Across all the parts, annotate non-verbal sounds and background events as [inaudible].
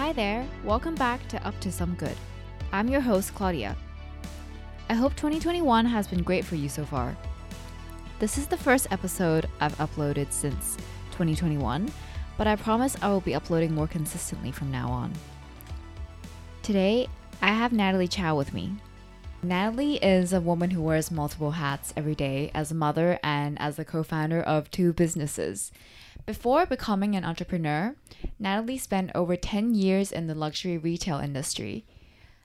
Hi there, welcome back to Up to Some Good. I'm your host, Claudia. I hope 2021 has been great for you so far. This is the first episode I've uploaded since 2021, but I promise I will be uploading more consistently from now on. Today, I have Natalie Chow with me. Natalie is a woman who wears multiple hats every day as a mother and as the co founder of two businesses. Before becoming an entrepreneur, Natalie spent over 10 years in the luxury retail industry.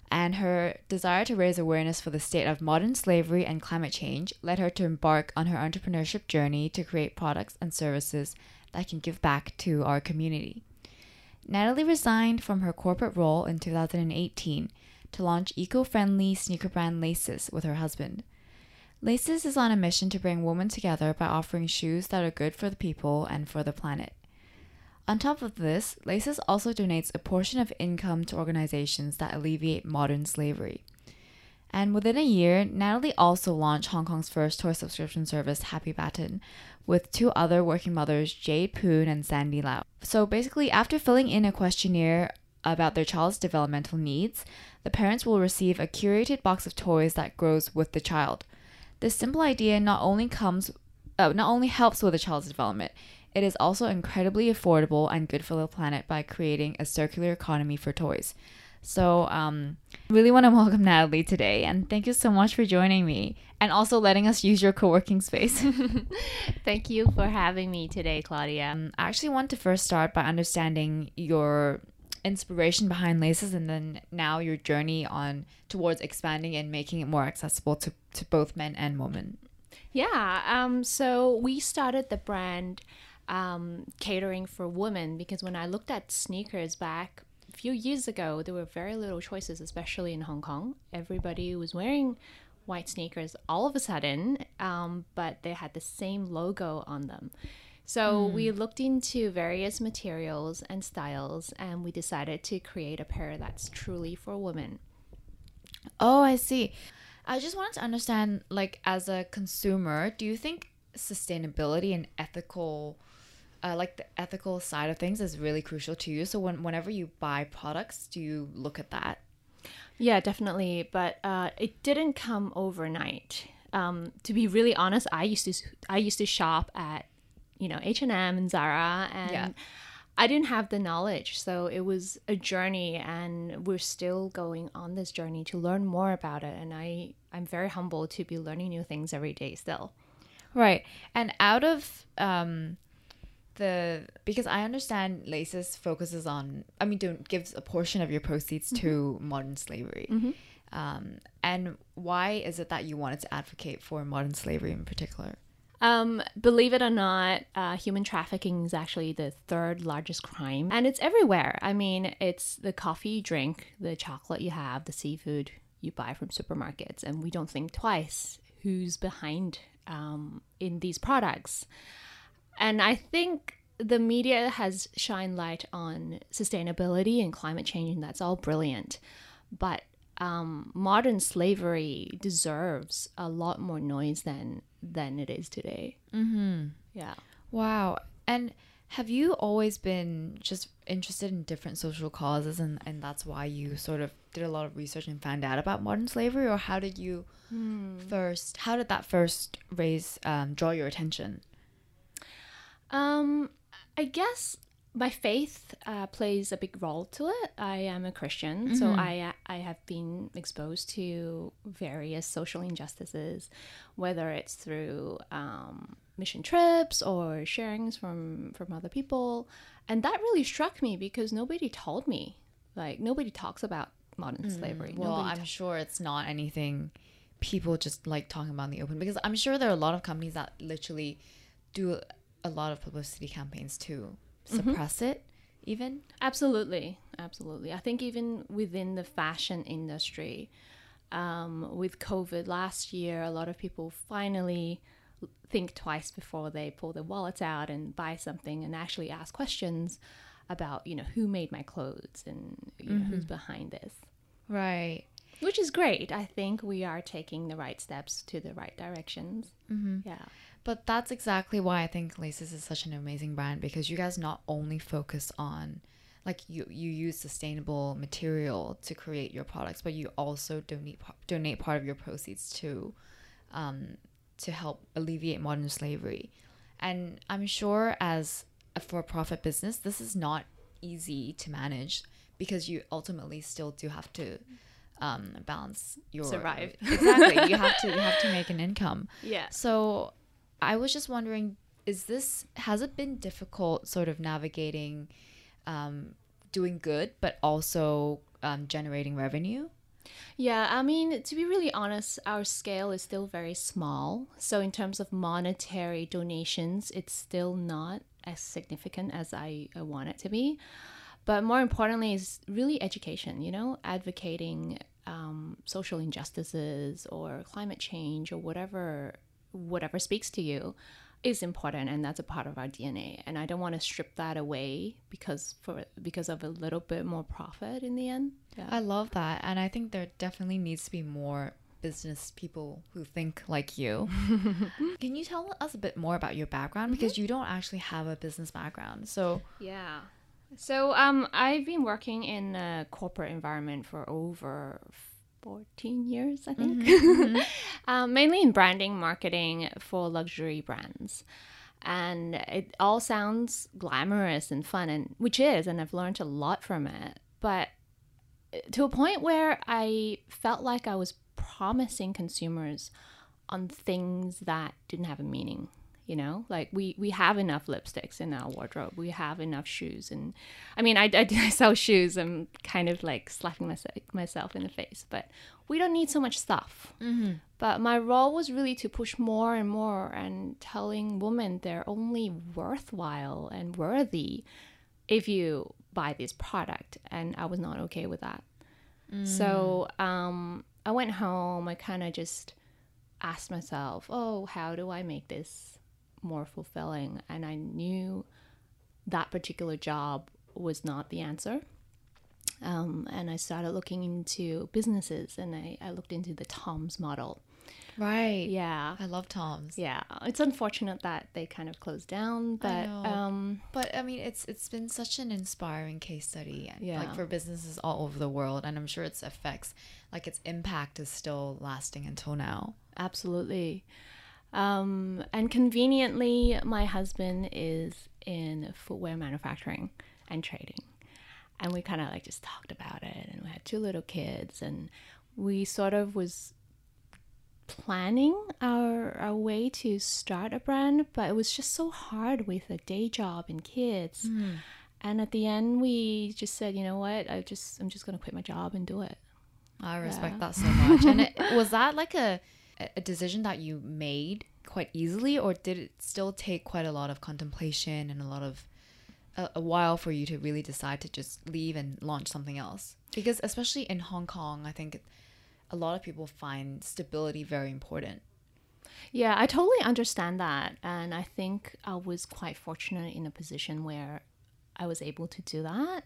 And her desire to raise awareness for the state of modern slavery and climate change led her to embark on her entrepreneurship journey to create products and services that can give back to our community. Natalie resigned from her corporate role in 2018 to launch eco friendly sneaker brand Laces with her husband. Laces is on a mission to bring women together by offering shoes that are good for the people and for the planet. On top of this, Laces also donates a portion of income to organizations that alleviate modern slavery. And within a year, Natalie also launched Hong Kong's first toy subscription service, Happy Baton, with two other working mothers, Jade Poon and Sandy Lau. So basically, after filling in a questionnaire about their child's developmental needs, the parents will receive a curated box of toys that grows with the child. This simple idea not only comes uh, not only helps with the child's development, it is also incredibly affordable and good for the planet by creating a circular economy for toys. So, um, really want to welcome Natalie today, and thank you so much for joining me and also letting us use your co working space. [laughs] thank you for having me today, Claudia. Um, I actually want to first start by understanding your inspiration behind laces and then now your journey on towards expanding and making it more accessible to, to both men and women. Yeah um, so we started the brand um, catering for women because when i looked at sneakers back a few years ago there were very little choices especially in hong kong. Everybody was wearing white sneakers all of a sudden um, but they had the same logo on them so mm. we looked into various materials and styles and we decided to create a pair that's truly for women. Oh, I see. I just wanted to understand like as a consumer, do you think sustainability and ethical uh, like the ethical side of things is really crucial to you? So when whenever you buy products, do you look at that? Yeah, definitely, but uh, it didn't come overnight. Um, to be really honest, I used to I used to shop at you know H and M and Zara, and yeah. I didn't have the knowledge, so it was a journey, and we're still going on this journey to learn more about it. And I I'm very humbled to be learning new things every day still. Right, and out of um the because I understand Laces focuses on I mean don't gives a portion of your proceeds mm-hmm. to modern slavery. Mm-hmm. Um, and why is it that you wanted to advocate for modern slavery in particular? Um, believe it or not, uh, human trafficking is actually the third largest crime, and it's everywhere. I mean, it's the coffee you drink, the chocolate you have, the seafood you buy from supermarkets, and we don't think twice who's behind um, in these products. And I think the media has shined light on sustainability and climate change, and that's all brilliant. But um, modern slavery deserves a lot more noise than than it is today. Mm-hmm. Yeah. Wow. And have you always been just interested in different social causes and, and that's why you sort of did a lot of research and found out about modern slavery or how did you hmm. first how did that first raise um, draw your attention um i guess my faith uh, plays a big role to it. I am a Christian, mm-hmm. so I I have been exposed to various social injustices, whether it's through um, mission trips or sharings from from other people, and that really struck me because nobody told me. Like nobody talks about modern mm, slavery. Well, nobody I'm t- sure it's not anything people just like talking about in the open because I'm sure there are a lot of companies that literally do a lot of publicity campaigns too Mm-hmm. Suppress mm-hmm. it even? Absolutely. Absolutely. I think even within the fashion industry um, with covid last year a lot of people finally think twice before they pull their wallets out and buy something and actually ask questions about you know who made my clothes and you know, mm-hmm. who's behind this. Right. Which is great. I think we are taking the right steps to the right directions. Mm-hmm. yeah but that's exactly why I think Laces is such an amazing brand because you guys not only focus on like you you use sustainable material to create your products, but you also donate donate part of your proceeds to um, to help alleviate modern slavery. And I'm sure as a for-profit business, this is not easy to manage because you ultimately still do have to um, balance your Survive. exactly. you have to you have to [laughs] make an income. Yeah. So I was just wondering, is this has it been difficult sort of navigating um, doing good but also um, generating revenue? Yeah, I mean, to be really honest, our scale is still very small. So, in terms of monetary donations, it's still not as significant as I, I want it to be. But more importantly, is really education, you know, advocating um, social injustices or climate change or whatever whatever speaks to you is important and that's a part of our DNA and I don't want to strip that away because for because of a little bit more profit in the end. Yeah. I love that, and I think there definitely needs to be more business people who think like you. [laughs] Can you tell us a bit more about your background because you don't actually have a business background? So Yeah. So um, I've been working in a corporate environment for over 14 years, I think. um, [laughs] mainly in branding, marketing for luxury brands. And it all sounds glamorous and fun, and which is, and I've learned a lot from it. But uh, to a point where I felt like I was promising consumers on things that didn't have a meaning you know? Like we we have enough lipsticks in our wardrobe. We have enough shoes. And i mean i, I, [laughs] I sell shoes. I'm kind of like slapping myself, myself in the face. But we don't need so much stuff. But my role was really to push more and more and telling women they're only worthwhile and worthy if you buy this product. And i was not okay with that. So um, I went home. I kind of just asked myself, oh, how do I make this more fulfilling? And I knew that particular job was not the answer. Um, and I started looking into businesses and I, I looked into the Tom's model. right, Yeah. I love Tom's. Yeah. It's unfortunate that they kind of closed down, but know. um, But I mean, it's it's been such an inspiring case study, Yeah. like for businesses all over the world, and I'm sure its effects, like its impact, is still lasting until now. Absolutely. Um, and conveniently, my husband is in footwear manufacturing and trading. And we kind of like just talked about it. And we had two little kids. And we sort of was planning our, our way to start a brand. But it was just so hard with a day job and kids. And at the end, we just said, you know what? I just I'm just gonna quit my job and do it. I respect Yeah. that so much. and it, [laughs] was that like a a decision that you made quite easily, or did it still take quite a lot of contemplation and a lot of a, a while for you to really decide to just leave and launch something else? Because especially in Hong Kong, I think a lot of people find stability very important. Yeah, I totally understand that. And I think I was quite fortunate in a position where I was able to do that.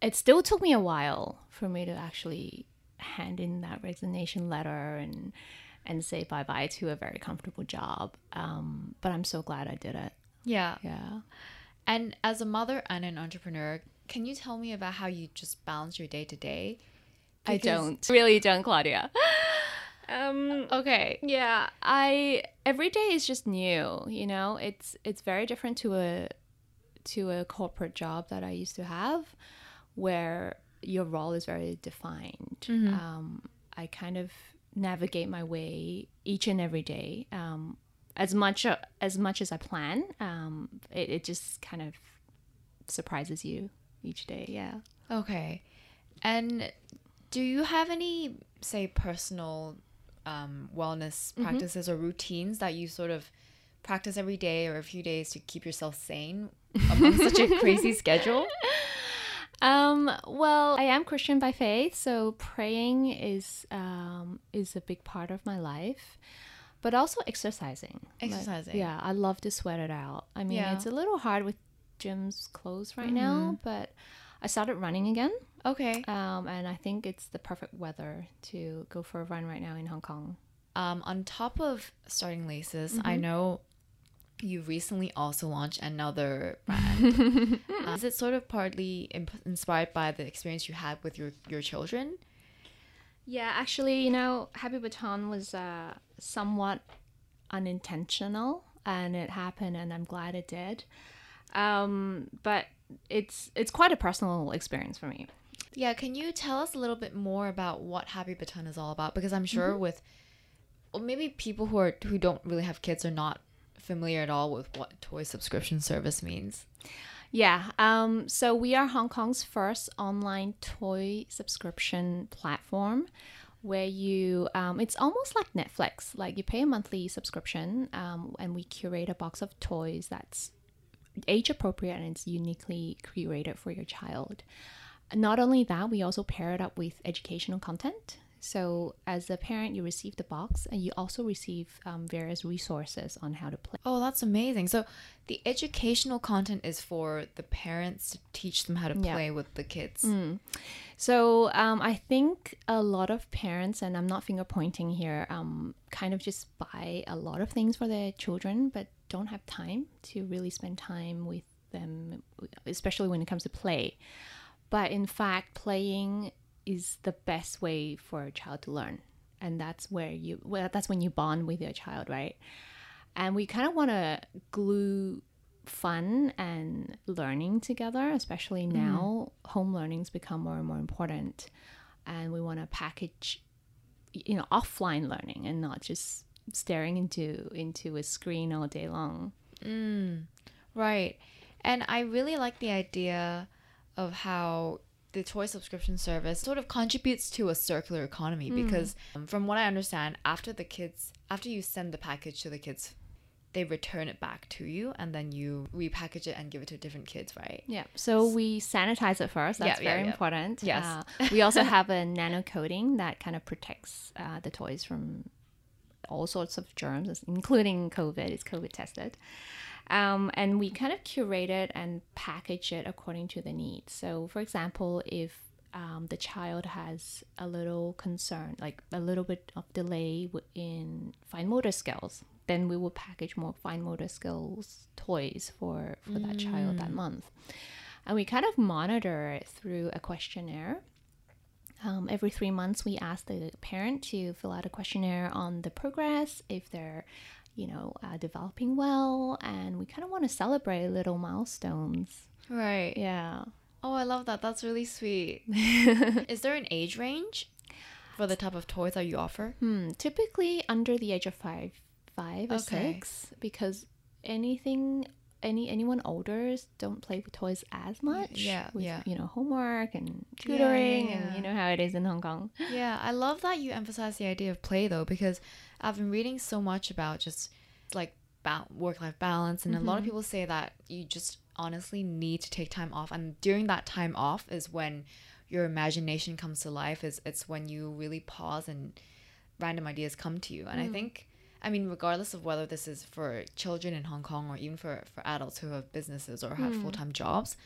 It still took me a while for me to actually hand in that resignation letter and and say bye bye to a very comfortable job. Um, but I'm so glad I did it. Yeah. Yeah. And as a mother and an entrepreneur, can you tell me about how you just balance your day to day? I don't. Really don't, Claudia. [laughs] um Okay. Yeah, I every day is just new, you know. It's it's very different to a to a corporate job that I used to have where your role is very defined. Um, I kind of navigate my way each and every day. Um, as much as much as I plan, um, it, it just kind of surprises you each day. Yeah. Okay. And do you have any, say, personal um, wellness practices or routines that you sort of practice every day or a few days to keep yourself sane [laughs] among such a crazy schedule? Um, well, I am Christian by faith, so praying is um, is a big part of my life, but also exercising. Like, Exercising. yeah, I love to sweat it out. I mean, Yeah. it's a little hard with gyms closed right now, but I started running again, Okay. um, and I think it's the perfect weather to go for a run right now in Hong Kong. Um, on top of starting laces, I know you recently also launched another brand. [laughs] uh, is it sort of partly imp- inspired by the experience you had with your, your children? Yeah, actually, you know, Happy Baton was uh, somewhat unintentional and it happened and I'm glad it did. Um, but it's it's quite a personal experience for me. Yeah, can you tell us a little bit more about what Happy Baton is all about? Because I'm sure mm-hmm. with well, maybe people who are who don't really have kids are not familiar at all with what toy subscription service means. Yeah, um, so we are Hong Kong's first online toy subscription platform where you um, it's almost like netflix like you pay a monthly subscription um, and we curate a box of toys that's age appropriate and it's uniquely curated for your child not only that we also pair it up with educational content so, as a parent, you receive the box and you also receive um, various resources on how to play. Oh, that's amazing. So, the educational content is for the parents to teach them how to play yeah. with the kids. Mm. So, um, I think a lot of parents, and I'm not finger pointing here, um, kind of just buy a lot of things for their children, but don't have time to really spend time with them, especially when it comes to play. But in fact, playing is the best way for a child to learn and that's where you well that's when you bond with your child right and we kind of want to glue fun and learning together especially mm. now mm. home learning's become more and more important and we want to package you know offline learning and not just staring into into a screen all day long mm. right and i really like the idea of how the toy subscription service sort of contributes to a circular economy mm. because um, from what I understand, after the kids after you send the package to the kids they return it back to you and then you repackage it and give it to different kids, right? Yeah. So we sanitize it first. That's yeah, very yeah, yeah. important. Yes. Uh, [laughs] we also have a nano coating that kind of protects uh, the toys from all sorts of germs, including COVID. It's COVID tested. Um, and we kind of curate it and package it according to the needs. So, for example, if um, the child has a little concern, like a little bit of delay in fine motor skills, then we will package more fine motor skills toys for, for mm. that child that mm. month. And we kind of monitor it through a questionnaire. Um, every three months, we ask the parent to fill out a questionnaire on the progress, if they're you know, uh, developing well, and we kind of want to celebrate little milestones. Right. Yeah. Oh, I love that. That's really sweet. [laughs] Is there an age range for the type of toys that you offer? Hmm. Typically under the age of five, five or okay. six, because anything any anyone older don't play with toys as much. Yeah, with, yeah. You know, homework and tutoring, yeah, yeah, and you know how it is in Hong Kong. [laughs] Yeah, I love that you emphasize the idea of play though, because I've been reading so much about just like ba- work life balance, and mm-hmm. a lot of mm-hmm. people say that you just honestly need to take time off, and during that time off is when your imagination comes to life. Is it's when you really pause and random ideas come to you, and mm. I think. I mean, regardless of whether this is for children in Hong Kong or even for, for adults who have businesses or have mm. full time jobs,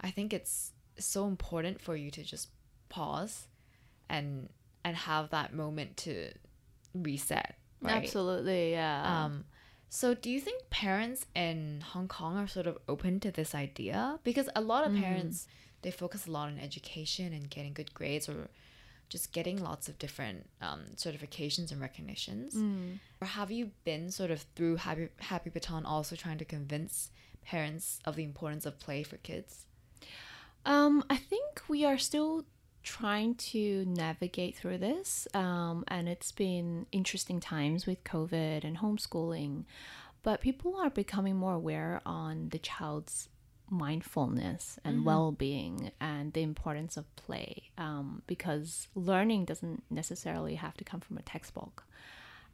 I think it's so important for you to just pause and and have that moment to reset. Right? Absolutely, yeah. Um, so do you think parents in Hong Kong are sort of open to this idea? Because a lot of mm. parents they focus a lot on education and getting good grades or just getting lots of different um, certifications and recognitions. Mm. Or have you been sort of through Happy Happy Baton also trying to convince parents of the importance of play for kids? Um, I think we are still trying to navigate through this. Um, and it's been interesting times with COVID and homeschooling. But people are becoming more aware on the child's mindfulness and mm-hmm. well-being and the importance of play um, because learning doesn't necessarily have to come from a textbook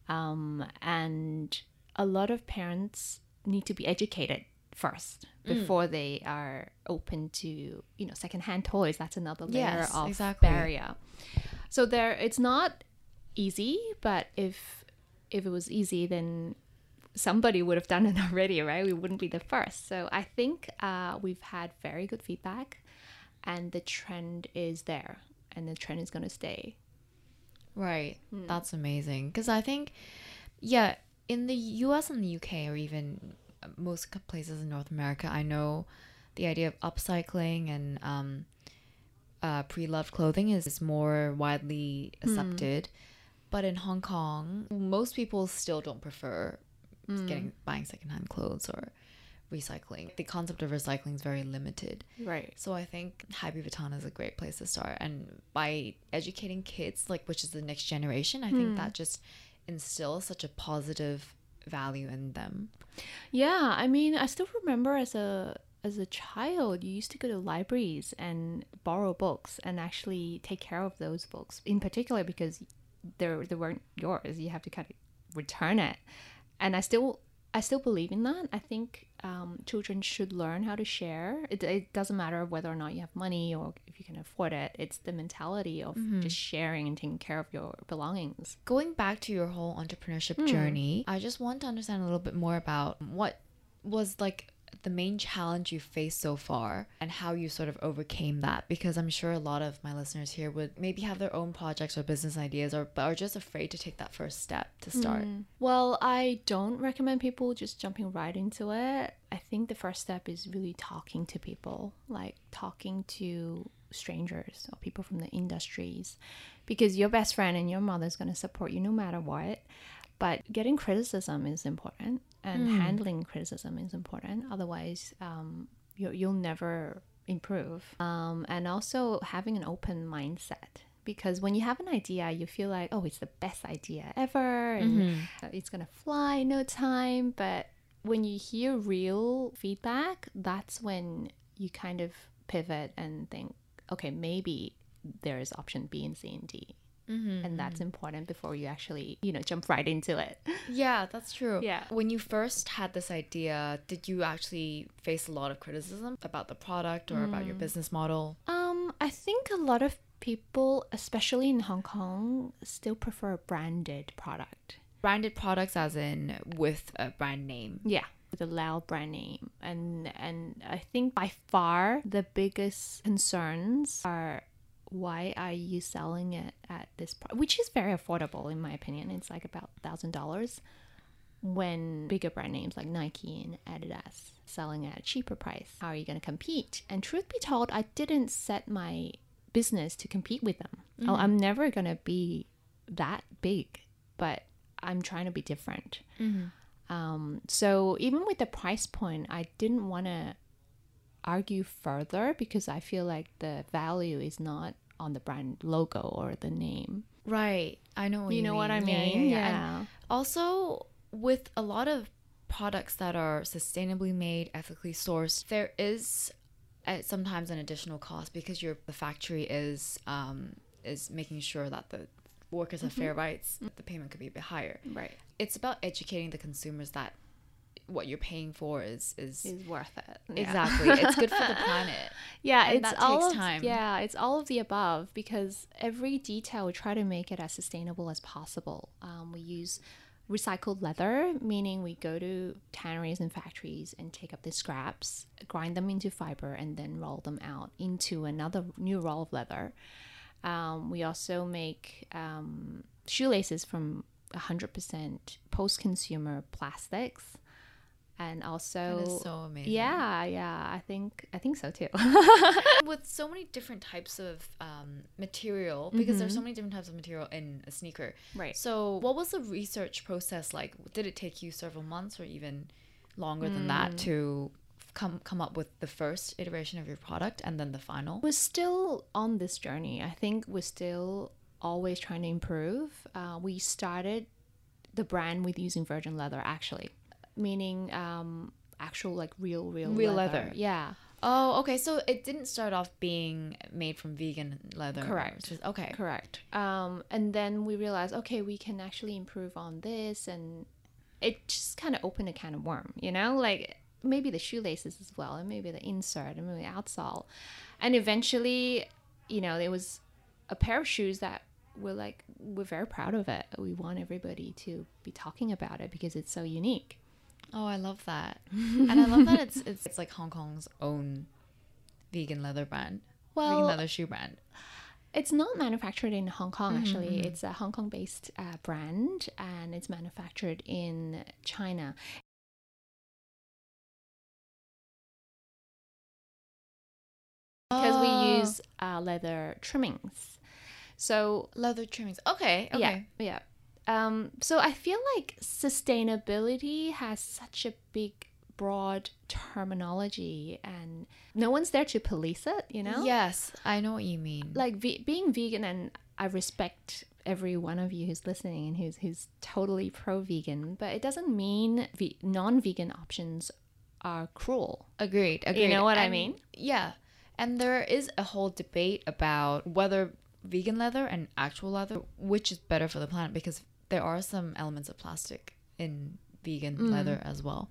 um, and a lot of parents need to be educated first mm. before mm. they are open to you know secondhand toys that's another layer yes, of exactly. barrier so there it's not easy but if if it was easy then somebody would have done it [laughs] already right? We wouldn't be the first. So i think uh, we've had very good feedback and the trend is there and the trend is going to stay. Right. Mm. that's amazing. Because i think yeah in the us and the uk or even most places in North America, I know the idea of upcycling and um, uh, pre-loved clothing is, is more widely accepted. But in Hong Kong, most people still don't prefer Hmm. getting buying secondhand clothes or recycling. The concept of recycling is very limited. Right. So I think Happy Baton is a great place to start. And by educating kids, like which is the next generation, I think hmm. that just instills such a positive value in them. Yeah, I mean, I still remember as a as a child, you used to go to libraries and borrow books and actually take care of those books, in particular because they they weren't yours. You have to kind of return it, and I still I still believe in that. I think um, children should learn how to share. It, it doesn't matter whether or not you have money or if you can afford it. It's the mentality of just sharing and taking care of your belongings. Going back to your whole entrepreneurship journey, I just want to understand a little bit more about what was like the main challenge you faced so far and how you sort of overcame that because I'm sure a lot of my listeners here would maybe have their own projects or business ideas or but are just afraid to take that first step to start. Mm. Well, I don't recommend people just jumping right into it. I think the first step is really talking to people, like talking to strangers or people from the industries, because your best friend and your mother is going to support you no matter what. But getting criticism is important, and handling criticism is important. Otherwise, um, you, you'll never improve. Um, and also having an open mindset because when you have an idea, you feel like, oh, it's the best idea ever and it's going to fly in no time. But when you hear real feedback, that's when you kind of pivot and think, okay, maybe there is option B and C and D. Mm-hmm, and that's mm-hmm. important before you actually, you know, jump right into it. Yeah, that's true. Yeah. When you first had this idea, did you actually face a lot of criticism about the product or about your mm. business model? Um, I think a lot of people, especially in Hong Kong, still prefer a branded product. Branded products as in with a brand name. Yeah, the a loud brand name, and and I think by far the biggest concerns are why are you selling it at this price, which is very affordable in my opinion. It's like about thousand dollars. When bigger brand names like Nike and Adidas selling at a cheaper price, how are you going to compete? And truth be told, I didn't set my business to compete with them. Oh, I'm never going to be that big, but I'm trying to be different. Um, so even with the price point, I didn't want to argue further because I feel like the value is not on the brand logo or the name. Right. I know what you, You know what I Yeah, yeah, mean? yeah. Yeah. also, with a lot of products that are sustainably made, ethically sourced, there is uh, sometimes an additional cost because your the factory is um, is making sure that the workers have fair rights. The payment could be a bit higher. Right. It's about educating the consumers that what you're paying for is is Is worth it. Yeah. exactly it's good for the [laughs] planet. Yeah, And it's that all takes of, time. Yeah, it's all of the above because every detail we try to make it as sustainable as possible. Um, we use recycled leather, meaning we go to tanneries and factories and take up the scraps, grind them into fiber, and then roll them out into another new roll of leather. Um, we also make um, shoelaces from 100% post-consumer plastics, and also so amazing. yeah, yeah, I think I think so too. [laughs] with so many different types of um, material because there's so many different types of material in a sneaker Right. so what was the research process like did it take you several months or even longer than that to come come up with the first iteration of your product and then the final we're still on this journey. I think we're still always trying to improve. Uh, we started the brand with using virgin leather, actually, meaning um, actual like real, real, Real leather. Yeah, oh okay so it didn't start off being made from vegan leather Correct. Just- okay correct. Um, and then we realized, okay, we can actually improve on this, and it just kind of opened a can of worm, you know, like maybe the shoelaces as well, and maybe the insert, and maybe the outsole, and eventually, you know, there was a pair of shoes that we're like we're very proud of it. We want everybody to be talking about it because it's so unique. Oh, I love that. and I love that it's, it's it's like Hong Kong's own vegan leather brand. Well, vegan leather shoe brand. It's not manufactured in Hong Kong, mm-hmm, actually. Mm -hmm. It's a Hong Kong based uh, brand and it's manufactured in China. Because we oh. use uh, leather trimmings. So, leather trimmings. Okay. okay. Yeah. Yeah. Um, so I feel like sustainability has such a big, broad terminology, and no one's there to police it. You know, Yes, I know what you mean. like ve- being vegan, and I respect every one of you who's listening and who's who's totally pro vegan, but it doesn't mean ve- non-vegan options are cruel. Agreed. Agreed. You know what I mean? Yeah. And there is a whole debate about whether vegan leather and actual leather, which is better for the planet, because there are some elements of plastic in vegan Mm. leather as well.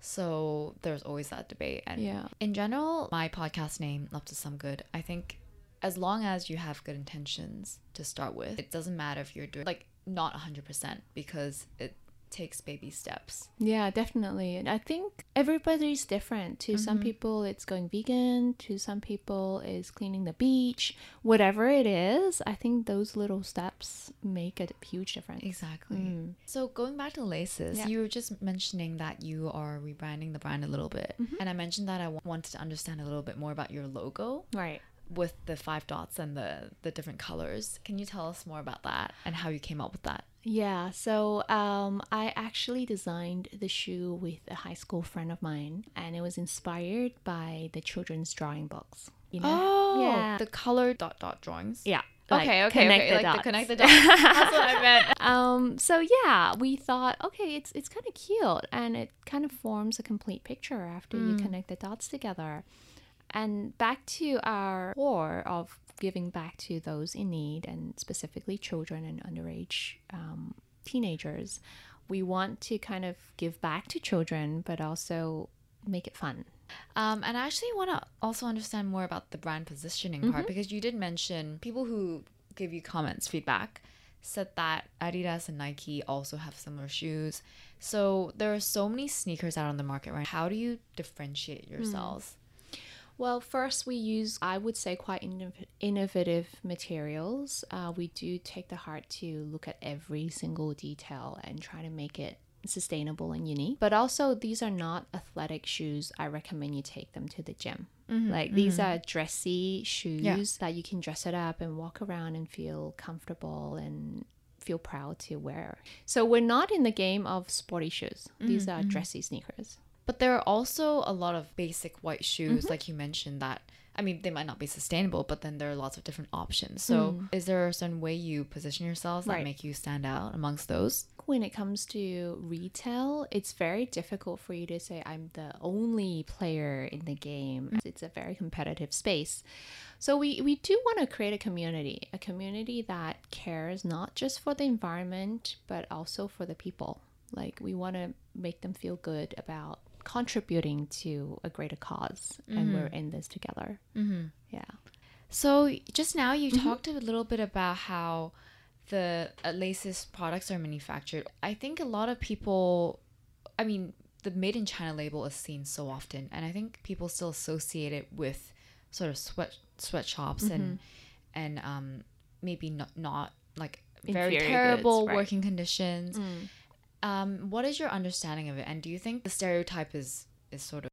So there's always that debate. And Yeah. in general, my podcast name, Up to Some Good, I think as long as you have good intentions to start with, it doesn't matter if you're doing like not 100% because it takes baby steps. Yeah, definitely. And I think everybody's different. To some mm-hmm. people, it's going vegan. To some people, is cleaning the beach. Whatever it is, I think those little steps make a huge difference. Exactly. Mm. So going back to laces, Yeah. you were just mentioning that you are rebranding the brand a little bit, mm-hmm. and I mentioned that I wa- wanted to understand a little bit more about your logo Right. with the five dots and the the different colors. Can you tell us more about that and how you came up with that? Yeah, so um, I actually designed the shoe with a high school friend of mine, and it was inspired by the children's drawing books. You know? Oh, yeah, the color dot dot drawings. yeah. okay, okay, connect okay. the like dots. the connect the dots. That's what I [laughs] meant. um so yeah we thought okay it's it's kind of cute and it kind of forms a complete picture after you connect the dots together and back to our core of giving back to those in need and specifically children and underage um, teenagers we want to kind of give back to children but also make it fun Um, and I actually want to also understand more about the brand positioning part because you did mention people who give you comments, feedback, said that Adidas and Nike also have similar shoes. So there are so many sneakers out on the market right How do you differentiate yourselves? Well, first, we use, I would say, quite innov- innovative materials. Uh, we do take the heart to look at every single detail and try to make it sustainable and unique. But also, these are not athletic shoes. I recommend you take them to the gym. Mm-hmm, like, these mm-hmm. are dressy shoes that you can dress it up and walk around and feel comfortable and feel proud to wear. So, we're not in the game of sporty shoes, these mm, are mm. dressy sneakers. But there are also a lot of basic white shoes, mm-hmm. like you mentioned, that I mean, they might not be sustainable, but then there are lots of different options. So, mm. is there a certain way you position yourselves that Right. make you stand out amongst those? when it comes to retail, it's very difficult for you to say, I'm the only player in the game. Mm. It's a very competitive space. So, we, we do want to create a community, a community that cares not just for the environment, but also for the people. Like, we want to make them feel good about contributing to a greater cause, and we're in this together. Mm-hmm. Yeah. So just now you talked a little bit about how the uh, Laces products are manufactured. I think a lot of people, I mean, the made in China label is seen so often, and I think people still associate it with sort of sweat sweatshops and and um maybe not not like very Inferior goods, terrible right. working conditions. Um, what is your understanding of it, and do you think the stereotype is is sort of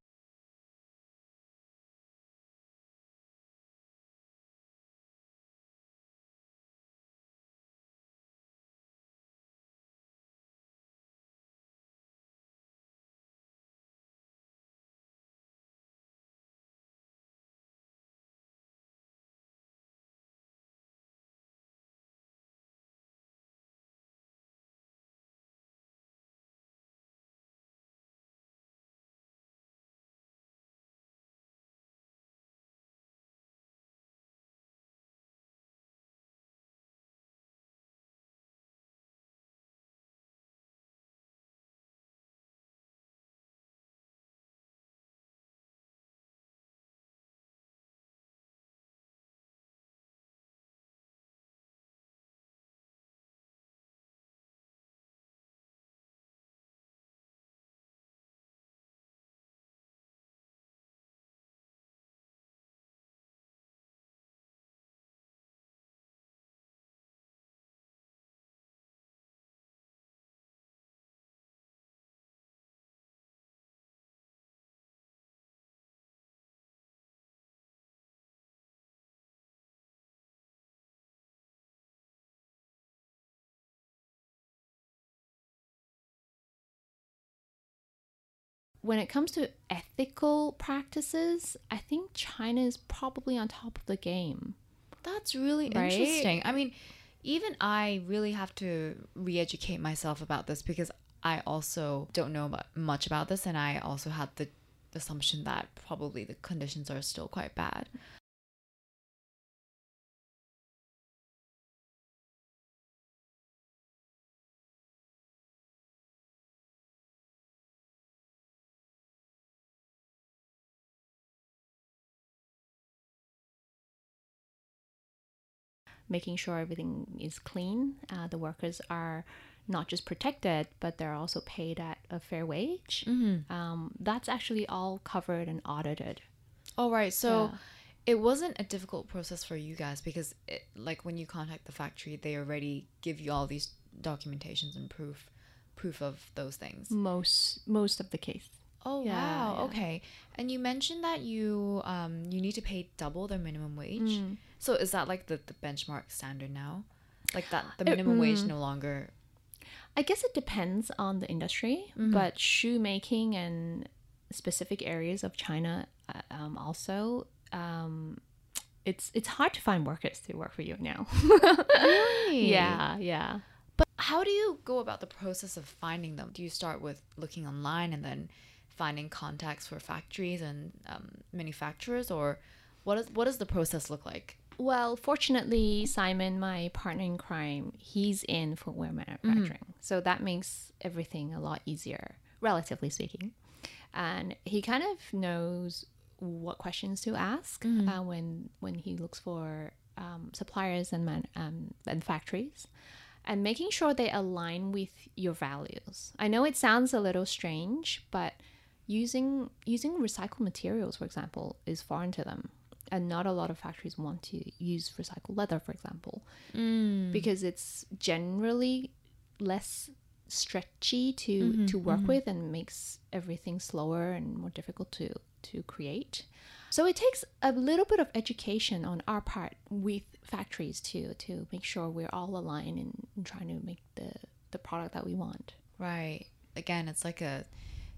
when it comes to ethical practices, I think China is probably on top of the game. That's really Right? interesting. I mean, even I really have to re-educate myself about this because I also don't know much about this, and I also had the assumption that probably the conditions are still quite bad. Making sure everything is clean. Uh, the workers are not just protected, but they're also paid at a fair wage. Mm-hmm. Um, that's actually all covered and audited. All right, so Yeah. it wasn't a difficult process for you guys because, it, like, when you contact the factory, they already give you all these documentations and proof, proof of those things. Most most of the case. Oh Yeah, wow, yeah. okay. And you mentioned that you um you need to pay double their minimum wage. Mm. So is that like the, the benchmark standard now? Like that the Uh, minimum wage mm. no longer I guess it depends on the industry, Mhm. but shoemaking and specific areas of China uh, um, also. Um, it's it's hard to find workers to work for you now. [laughs] Really? Yeah, yeah. But how do you go about the process of finding them? Do you start with looking online and then finding contacts for factories and um, manufacturers, or what is what does the process look like? Well, fortunately, Simon, my partner in crime, he's in footwear manufacturing. So that makes everything a lot easier, relatively speaking. And he kind of knows what questions to ask uh, when when he looks for um, suppliers and man, um, and factories, and making sure they align with your values. I know it sounds a little strange, but using using recycled materials, for example, is foreign to them, and not a lot of factories want to use recycled leather, for example, mm. because it's generally less stretchy to mm-hmm, to work mm-hmm. with and makes everything slower and more difficult to to create. So it takes a little bit of education on our part with factories too to make sure we're all aligned in, in trying to make the the product that we want. Right. Again, it's like a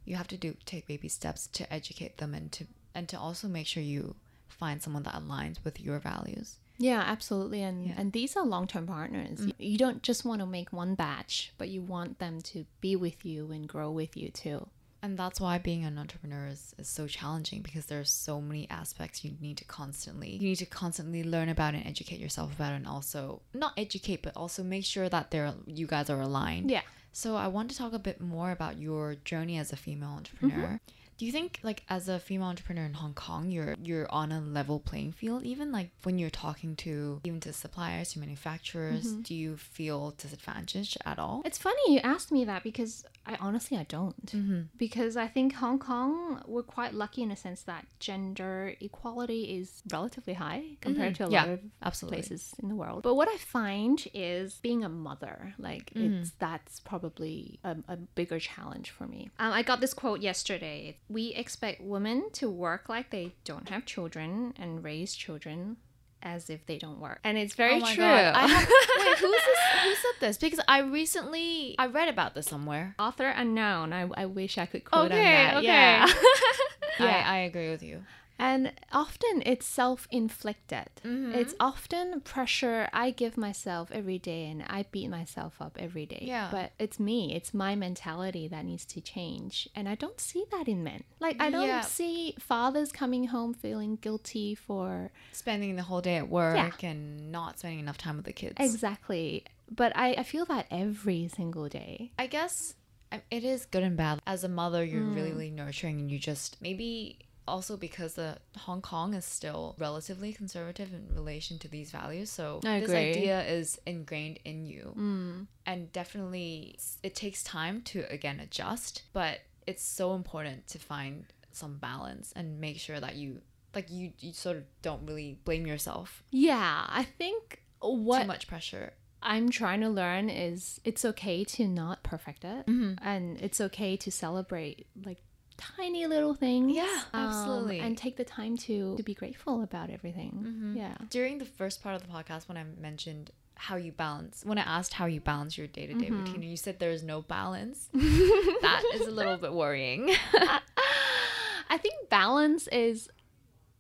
you have to do take baby steps to educate them and to and to also make sure you find someone that aligns with your values. Yeah, absolutely. And Yeah. and these are long term partners. You- You don't just want to make one batch, but you want them to be with you and grow with you too. And that's why being an entrepreneur is, is so challenging because there's so many aspects you need to constantly you need to constantly learn about and educate yourself about and also not educate but also make sure that they're you guys are aligned. Yeah. So I want to talk a bit more about your journey as a female entrepreneur. Mm-hmm. Do you think like as a female entrepreneur in Hong Kong you're you're on a level playing field even like when you're talking to even to suppliers to manufacturers mm-hmm. do you feel disadvantaged at all? It's funny you asked me that because I honestly I don't. Mm-hmm. Because I think Hong Kong we're quite lucky in a sense that gender equality is relatively high mm-hmm. compared to a Yeah, lot of absolutely. places in the world. But what I find is being a mother, like it's that's probably a, a bigger challenge for me. Um, I got this quote yesterday. We expect women to work like they don't have children and raise children as if they don't work, and it's very Oh my true. Have, [laughs] wait, who's this? Who said this? Because I recently I read about this somewhere. Author unknown. I, I wish I could quote on Okay, that. okay. Yeah. [laughs] I, I agree with you. And often it's self inflicted. Mm-hmm. It's often pressure I give myself every day and I beat myself up every day. Yeah. But it's me, it's my mentality that needs to change. And I don't see that in men. Like, I don't Yeah. see fathers coming home feeling guilty for Spending the whole day at work and not spending enough time with the kids. exactly. But I, I feel that every single day. I guess um, it is good and bad. As a mother, you're really, really nurturing, and you just maybe also because the Hong Kong is still relatively conservative in relation to these values. So this idea is ingrained in you, Mm. and definitely it takes time to again adjust. But it's so important to find some balance and make sure that you like you you sort of don't really blame yourself Yeah, I think what too much pressure. I'm trying to learn is it's okay to not perfect it, Mm-hmm. and it's okay to celebrate like tiny little things. Yeah, um, absolutely. and take the time to to be grateful about everything. Mm-hmm. Yeah. during the first part of the podcast when I mentioned how you balance when I asked how you balance your day to day routine you said there is no balance. [laughs] that is a little bit worrying. [laughs] [laughs] I think balance is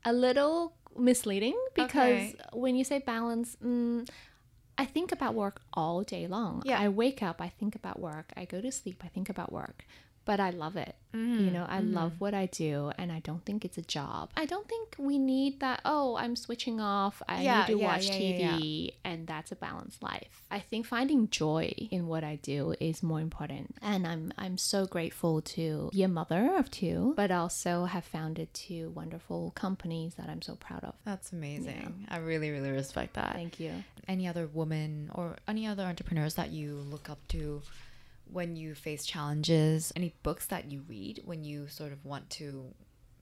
a little misleading because Okay. when you say balance, mm, I think about work all day long. Yeah. I wake up, I think about work. I go to sleep, I think about work. But I love it. You mm-hmm, know, I love mm-hmm. what I do and I don't think it's a job. I don't think we need that, oh, I'm switching off. I Yeah, need to yeah, watch yeah, TV and that's a balanced life. I think finding joy in what I do is more important. And I'm I'm so grateful to be a mother of two, but also have founded two wonderful companies that I'm so proud of. That's amazing. I really, really respect that. Thank you. Any other woman or any other entrepreneurs that you look up to when you face challenges? Any books that you read when you sort of want to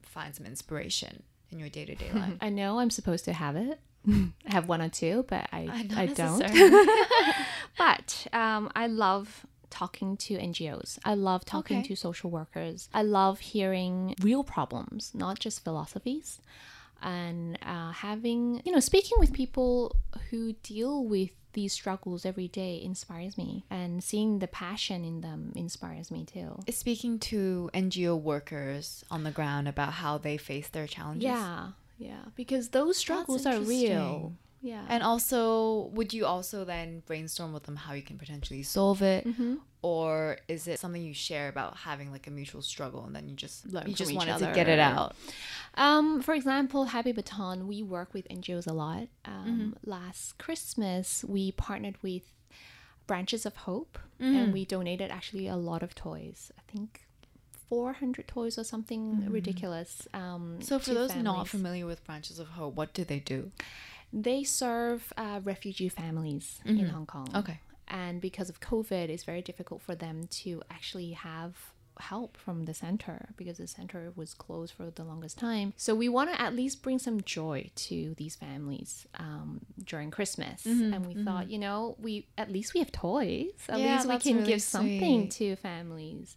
find some inspiration in your day to day life? I know I'm supposed to have it. [laughs] I have one or two, but I, uh, I don't. [laughs] [laughs] But um, I love talking to NGOs. I love talking Okay. to social workers. I love hearing real problems, not just philosophies. And uh, having, you know, speaking with people who deal with these struggles every day inspires me. And seeing the passion in them inspires me too. Speaking to NGO workers on the ground about how they face their challenges. Yeah, yeah. Because those struggles are real. Yeah. And also, would you also then brainstorm with them how you can potentially solve it, Mm-hmm. Or is it something you share about having like a mutual struggle and then you just Learn you just wanted to get it out? Um, for example, Happy Baton, we work with NGOs a lot. Um, Mm-hmm. Last Christmas, we partnered with Branches of Hope Mm. and we donated actually a lot of toys. I think 400 toys or something ridiculous. Um. So, for those not familiar with Branches of Hope, what do they do? they serve uh, refugee families in Hong Kong. Mm-hmm. Okay. And because of COVID, it's very difficult for them to actually have help from the center because the center was closed for the longest time. So we want to at least bring some joy to these families um, during Christmas. Mm-hmm, and we thought, you know, we at least we have toys. At Yeah, least we can really give something to families.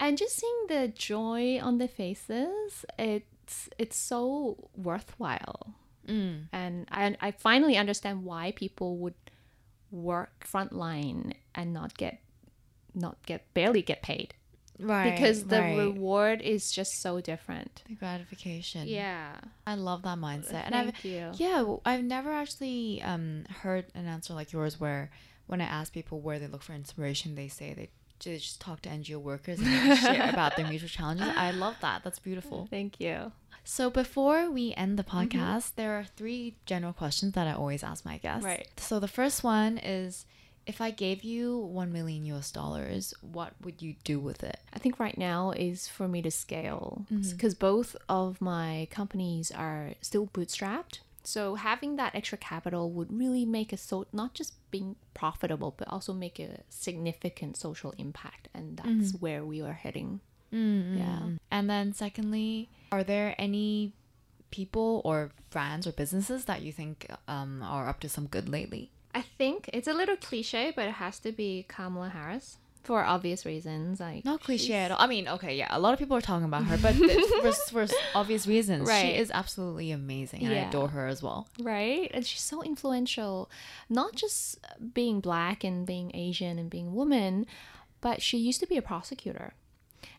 And just seeing the joy on their faces, it's it's so worthwhile Mm. and I, I finally understand why people would work frontline and not get not get barely get paid Right. because the right. reward is just so different the gratification. yeah I love that mindset. And I've you Yeah, I've never actually um, heard an answer like yours where when I ask people where they look for inspiration, they say they just talk to NGO workers and share [laughs] about their mutual challenges. I love that. That's beautiful. thank you So before we end the Mm-hmm. podcast, there are three general questions that I always ask my guests. Right. So the first one is if I gave you 1 million US dollars, what would you do with it? i think right now is for me to scale Mm-hmm. because both of my companies are still bootstrapped so having that extra capital would really make us so not just being profitable but also make a significant social impact and that's Mm-hmm. where we are heading Mm, Yeah. And then secondly, are there any people or brands or businesses that you think um, are up to some good lately? I think it's a little cliche, but it has to be Kamala Harris for obvious reasons. Like Not cliche at all. I mean, okay, yeah, a lot of people are talking about her, but [laughs] for, for obvious reasons. right. She is absolutely amazing, and I adore her as well. right? And she's so influential, not just being black and being Asian and being woman, but she used to be a prosecutor.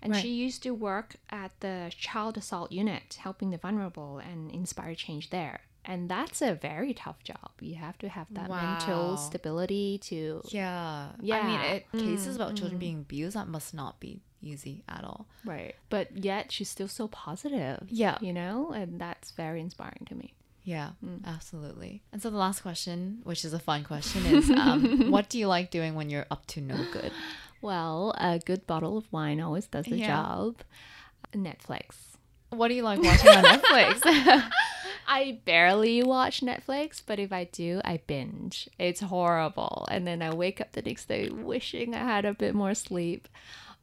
And Right. she used to work at the child assault unit, helping the vulnerable and inspire change there. And that's a very tough job. You have to have that Wow. mental stability to Yeah, Yeah. I mean, it, cases about children being abused that must not be easy at all. Right. But yet she's still so positive. Yeah. You know? And that's very inspiring to me. Yeah, absolutely. And so the last question, which is a fun question, is um, [laughs] what do you like doing when you're up to no good? Well, a good bottle of wine always does the Yeah. job. Netflix. What do you like watching on Netflix? [laughs] [laughs] I barely watch Netflix, but if I do, I binge. It's horrible. And then I wake up the next day wishing I had a bit more sleep.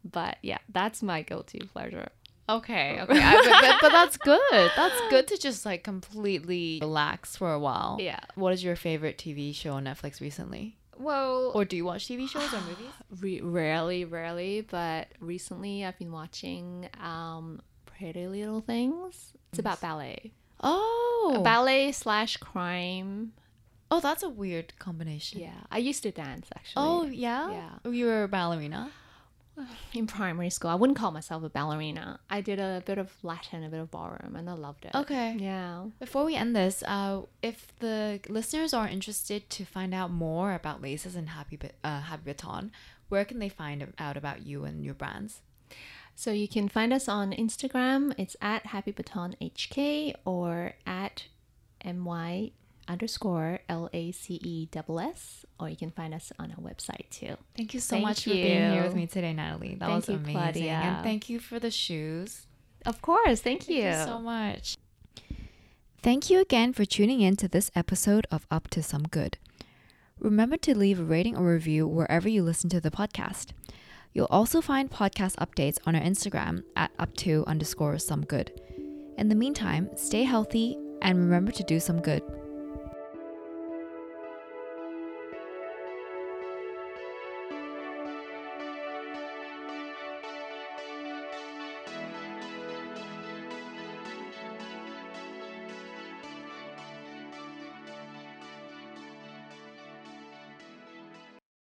But yeah, that's my guilty pleasure. Okay, oh. okay, I, but, but, but that's good. That's [laughs] good to just like completely relax for a while. Yeah. What is your favorite TV show on Netflix recently? Well, Or do you watch TV shows or movies? [sighs] re- rarely, rarely, but recently I've been watching um, Pretty Little Things. It's about ballet. Oh, Ballet slash crime. oh, that's a weird combination. Yeah, I used to dance actually. Oh yeah. Yeah. You were a ballerina. [sighs] in primary school. I wouldn't call myself a ballerina. I did a bit of Latin, a bit of ballroom, and I loved it. Okay. Yeah. Before we end this, uh, if the listeners are interested to find out more about Laces and Happy, uh, Happy Baton, where can they find out about you and your brands? So you can find us on Instagram. It's at Happy Baton HK or at my underscore L A C E double S, or you can find us on our website too. Thank you so Thank much for being here with me today, Natalie. That Thank was you, amazing. Claudia. And thank you for the shoes. Of course. Thank you. Thank you so much. Thank you again for tuning in to this episode of Up to Some Good. Remember to leave a rating or review wherever you listen to the podcast. You'll also find podcast updates on our Instagram at up to underscore some good. In the meantime, stay healthy and remember to do some good.